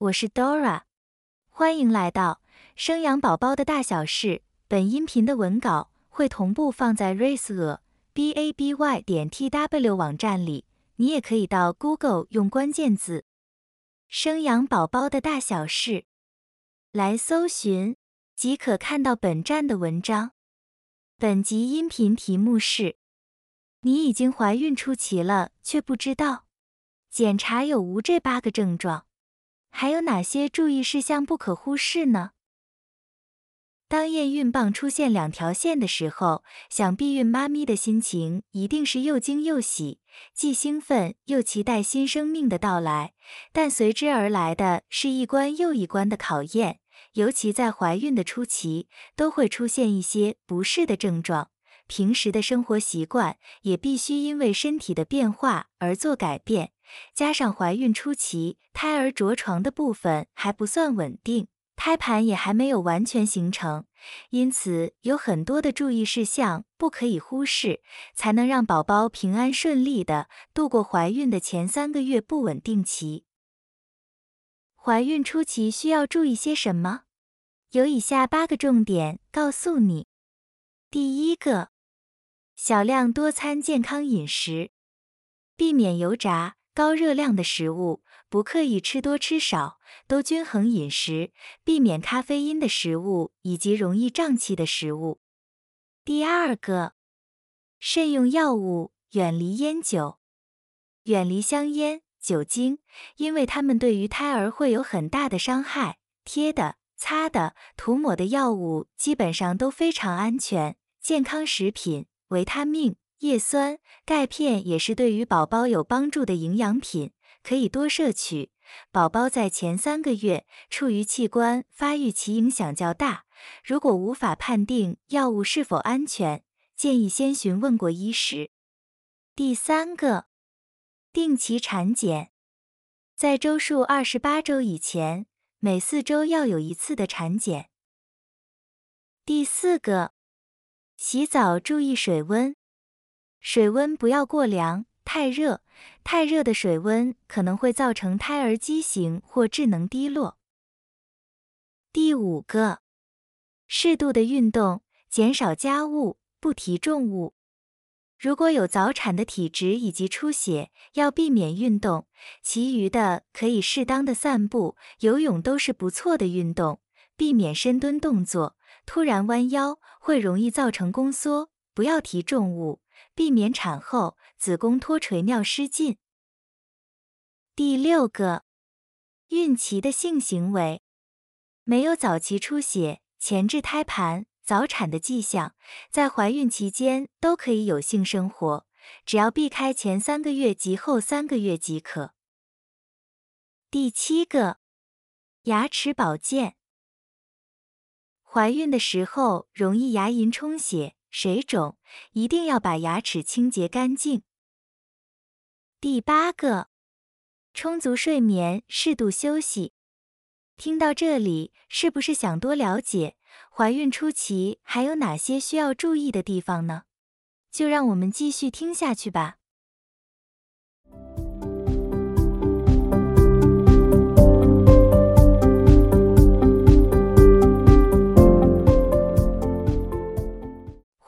我是 Dora，欢迎来到生养宝宝的大小事。本音频的文稿会同步放在 raise b a b y 点 t w 网站里，你也可以到 Google 用关键字“生养宝宝的大小事”来搜寻，即可看到本站的文章。本集音频题目是：你已经怀孕初期了，却不知道，检查有无这八个症状。还有哪些注意事项不可忽视呢？当验孕棒出现两条线的时候，想避孕妈咪的心情一定是又惊又喜，既兴奋又期待新生命的到来。但随之而来的是一关又一关的考验，尤其在怀孕的初期，都会出现一些不适的症状，平时的生活习惯也必须因为身体的变化而做改变。加上怀孕初期，胎儿着床的部分还不算稳定，胎盘也还没有完全形成，因此有很多的注意事项不可以忽视，才能让宝宝平安顺利的度过怀孕的前三个月不稳定期。怀孕初期需要注意些什么？有以下八个重点告诉你。第一个，小量多餐健康饮食，避免油炸。高热量的食物，不刻意吃多吃少，都均衡饮食，避免咖啡因的食物以及容易胀气的食物。第二个，慎用药物，远离烟酒，远离香烟、酒精，因为它们对于胎儿会有很大的伤害。贴的、擦的、涂抹的药物基本上都非常安全。健康食品，维他命。叶酸、钙片也是对于宝宝有帮助的营养品，可以多摄取。宝宝在前三个月处于器官发育期，影响较大。如果无法判定药物是否安全，建议先询问过医师。第三个，定期产检，在周数二十八周以前，每四周要有一次的产检。第四个，洗澡注意水温。水温不要过凉，太热，太热的水温可能会造成胎儿畸形或智能低落。第五个，适度的运动，减少家务，不提重物。如果有早产的体质以及出血，要避免运动，其余的可以适当的散步、游泳都是不错的运动。避免深蹲动作，突然弯腰会容易造成宫缩。不要提重物。避免产后子宫脱垂、尿失禁。第六个，孕期的性行为，没有早期出血、前置胎盘、早产的迹象，在怀孕期间都可以有性生活，只要避开前三个月及后三个月即可。第七个，牙齿保健，怀孕的时候容易牙龈充血。水肿，一定要把牙齿清洁干净。第八个，充足睡眠，适度休息。听到这里，是不是想多了解怀孕初期还有哪些需要注意的地方呢？就让我们继续听下去吧。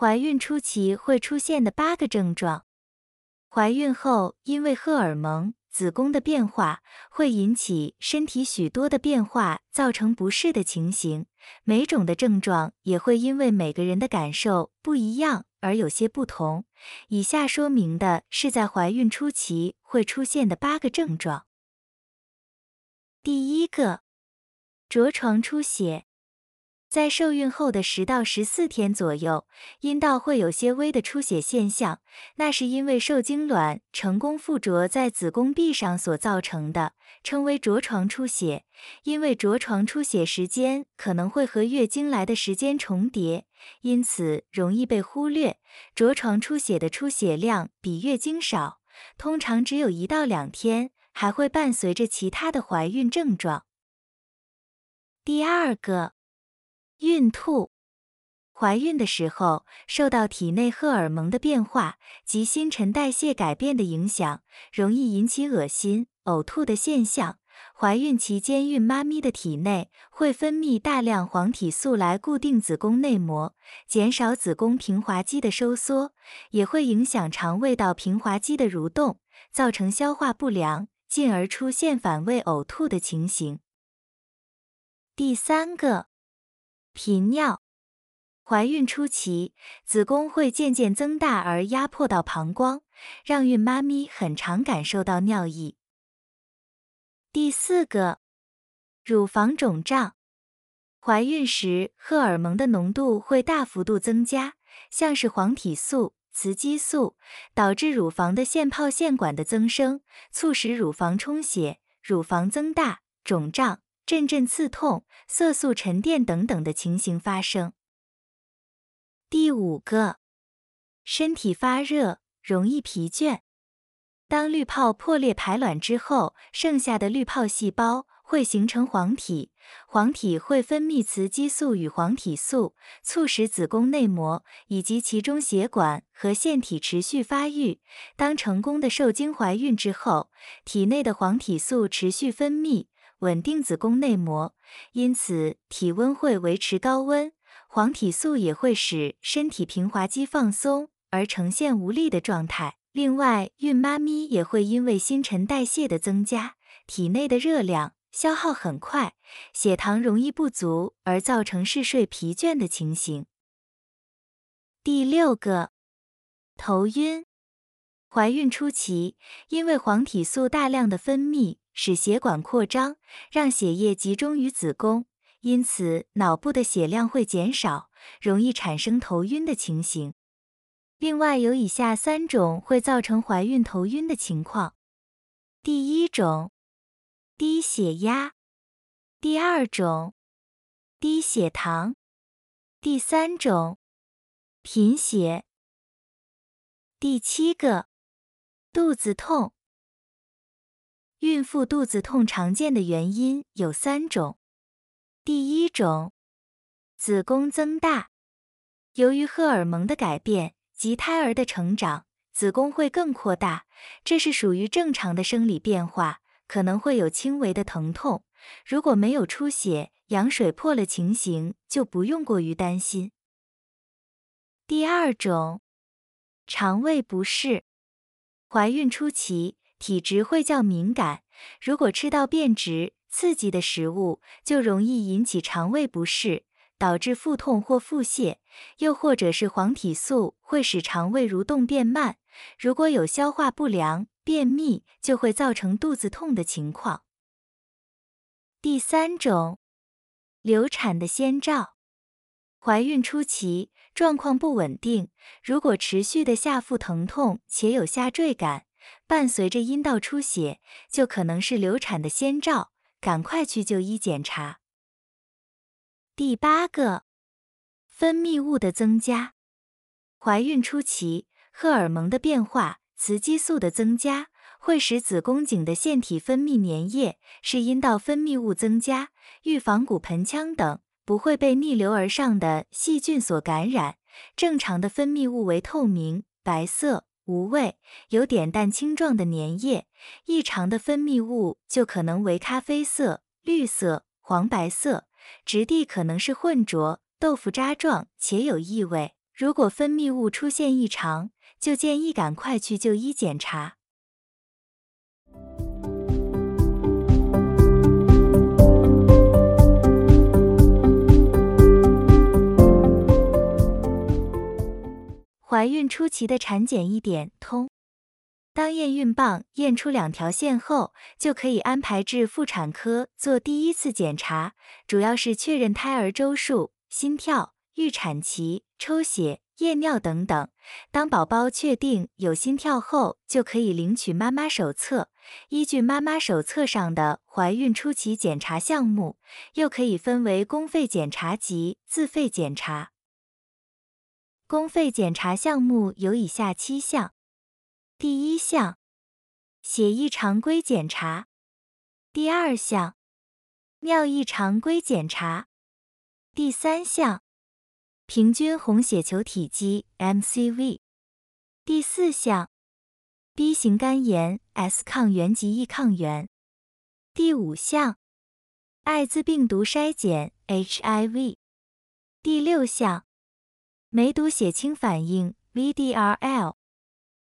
怀孕初期会出现的八个症状。怀孕后，因为荷尔蒙、子宫的变化，会引起身体许多的变化，造成不适的情形。每种的症状也会因为每个人的感受不一样而有些不同。以下说明的是在怀孕初期会出现的八个症状。第一个，着床出血。在受孕后的十到十四天左右，阴道会有些微的出血现象，那是因为受精卵成功附着在子宫壁上所造成的，称为着床出血。因为着床出血时间可能会和月经来的时间重叠，因此容易被忽略。着床出血的出血量比月经少，通常只有一到两天，还会伴随着其他的怀孕症状。第二个。孕吐，怀孕的时候受到体内荷尔蒙的变化及新陈代谢改变的影响，容易引起恶心、呕吐的现象，怀孕期间孕妈咪的体内会分泌大量黄体素来固定子宫内膜，减少子宫平滑肌的收缩，也会影响肠胃道平滑肌的蠕动，造成消化不良，进而出现反胃、呕吐的情形。第三个，频尿。怀孕初期，子宫会渐渐增大而压迫到膀胱，让孕妈咪很常感受到尿意。第四个，乳房肿胀。怀孕时，荷尔蒙的浓度会大幅度增加，像是黄体素、雌激素，导致乳房的腺泡腺管的增生，促使乳房充血、乳房增大、肿胀、阵阵刺痛、色素沉淀等等的情形发生。第五个，身体发热，容易疲倦。当滤泡破裂排卵之后，剩下的滤泡细胞会形成黄体，黄体会分泌雌激素与黄体素，促使子宫内膜以及其中血管和腺体持续发育。当成功的受精怀孕之后，体内的黄体素持续分泌，稳定子宫内膜，因此体温会维持高温。黄体素也会使身体平滑肌放松而呈现无力的状态。另外，孕妈咪也会因为新陈代谢的增加，体内的热量消耗很快，血糖容易不足而造成嗜睡疲倦的情形。第六个，头晕。怀孕初期，因为黄体素大量的分泌，使血管扩张，让血液集中于子宫。因此，脑部的血量会减少，容易产生头晕的情形。另外，有以下三种会造成怀孕头晕的情况：第一种，低血压；第二种，低血糖；第三种，贫血。第七个，肚子痛。孕妇肚子痛常见的原因有三种。第一种，子宫增大，由于荷尔蒙的改变及胎儿的成长，子宫会更扩大，这是属于正常的生理变化，可能会有轻微的疼痛。如果没有出血、羊水破了情形，就不用过于担心。第二种，肠胃不适，怀孕初期体质会较敏感，如果吃到变质。刺激的食物就容易引起肠胃不适，导致腹痛或腹泻，又或者是黄体素会使肠胃蠕动变慢。如果有消化不良、便秘，就会造成肚子痛的情况。第三种，流产的先兆，怀孕初期状况不稳定，如果持续的下腹疼痛且有下坠感，伴随着阴道出血，就可能是流产的先兆。赶快去就医检查。第八个，分泌物的增加。怀孕初期，荷尔蒙的变化、雌激素的增加，会使子宫颈的腺体分泌粘液，是阴道分泌物增加。预防骨盆腔等不会被逆流而上的细菌所感染。正常的分泌物为透明、白色。无味，有点蛋清状的粘液；异常的分泌物就可能为咖啡色、绿色、黄白色，质地可能是混浊、豆腐渣状且有异味。如果分泌物出现异常，就建议赶快去就医检查。怀孕初期的产检一点通，当验孕棒验出两条线后，就可以安排至妇产科做第一次检查，主要是确认胎儿周数、心跳、预产期、抽血、验尿等等。当宝宝确定有心跳后，就可以领取妈妈手册，依据妈妈手册上的怀孕初期检查项目，又可以分为公费检查及自费检查。公费检查项目有以下七项：第一项，血液常规检查；第二项，尿液常规检查；第三项，平均红血球体积 （MCV）；第四项，B 型肝炎 S 抗原及 E 抗原；第五项，艾滋病毒筛检 HIV。第六项，梅毒血清反应 VDRL。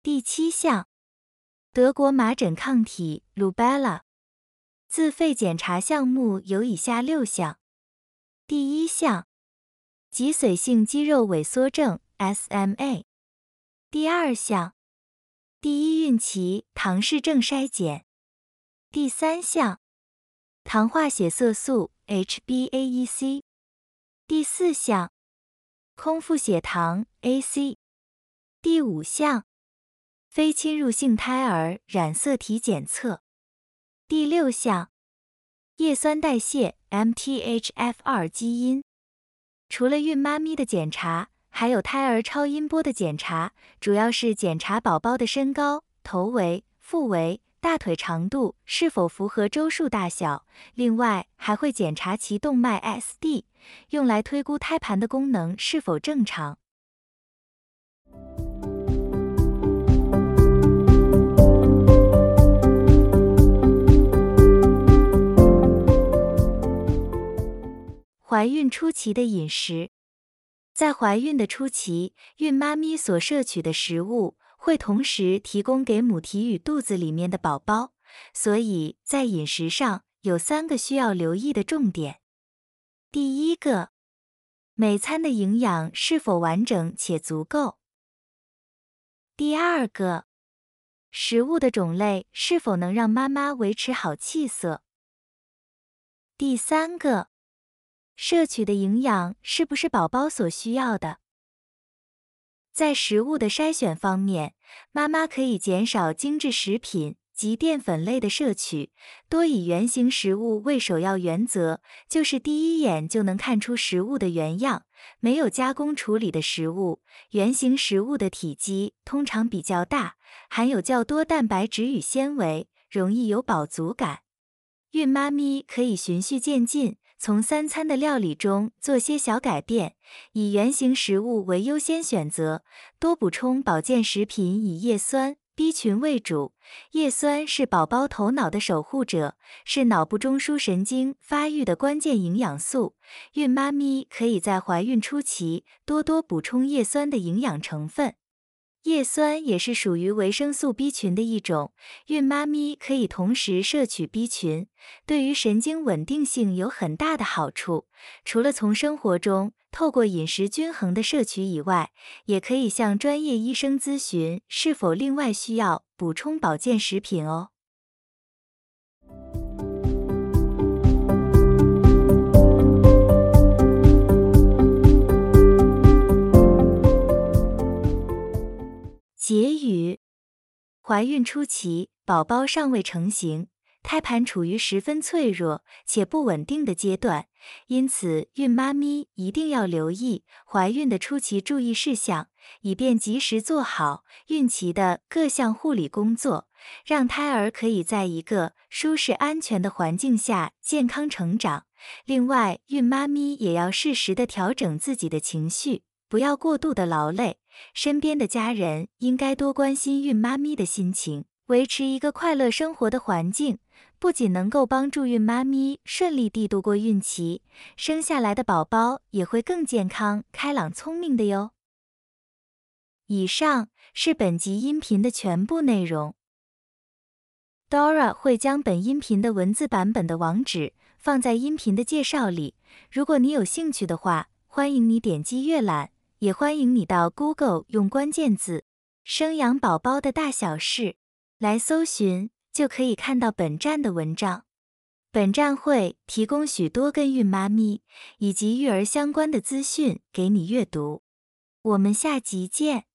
第七项，德国麻疹抗体 Rubella。自费检查项目有以下六项：第一项，脊髓性肌肉萎缩症 SMA；第二项，第一孕期唐氏症筛检；第三项，糖化血色素 HbA1c；第四项，空腹血糖 AC；第五项，非侵入性胎儿染色体检测。第六项，叶酸代谢 （MTHFR） 基因。除了孕妈咪的检查，还有胎儿超音波的检查，主要是检查宝宝的身高、头围、腹围、大腿长度是否符合周数大小。另外，还会检查其动脉 SD，用来推估胎盘的功能是否正常。怀孕初期的饮食，在怀孕的初期，孕妈咪所摄取的食物会同时提供给母体与肚子里面的宝宝，所以在饮食上有三个需要留意的重点。第一个，每餐的营养是否完整且足够？第二个，食物的种类是否能让妈妈维持好气色？第三个。摄取的营养是不是宝宝所需要的？在食物的筛选方面，妈妈可以减少精致食品及淀粉类的摄取，多以原形食物为首要原则，就是第一眼就能看出食物的原样，没有加工处理的食物。原形食物的体积通常比较大，含有较多蛋白质与纤维，容易有饱足感。孕妈咪可以循序渐进。从三餐的料理中做些小改变，以原形食物为优先选择，多补充保健食品，以叶酸、B 群为主。叶酸是宝宝头脑的守护者，是脑部中枢神经发育的关键营养素。孕妈咪可以在怀孕初期多多补充叶酸的营养成分。叶酸也是属于维生素 B 群的一种，孕妈咪可以同时摄取 B 群，对于神经稳定性有很大的好处。除了从生活中透过饮食均衡的摄取以外，也可以向专业医生咨询是否另外需要补充保健食品哦。结语：怀孕初期，宝宝尚未成型，胎盘处于十分脆弱且不稳定的阶段，因此孕妈咪一定要留意怀孕的初期注意事项，以便及时做好孕期的各项护理工作，让胎儿可以在一个舒适安全的环境下健康成长。另外，孕妈咪也要适时的调整自己的情绪。不要过度的劳累，身边的家人应该多关心孕妈咪的心情，维持一个快乐生活的环境，不仅能够帮助孕妈咪顺利地度过孕期，生下来的宝宝也会更健康、开朗、聪明的哟。以上是本集音频的全部内容。Dora 会将本音频的文字版本的网址放在音频的介绍里，如果你有兴趣的话，欢迎你点击阅览。也欢迎你到 Google 用关键字“生养宝宝的大小事”来搜寻，就可以看到本站的文章。本站会提供许多跟孕妈咪以及育儿相关的资讯给你阅读。我们下集见。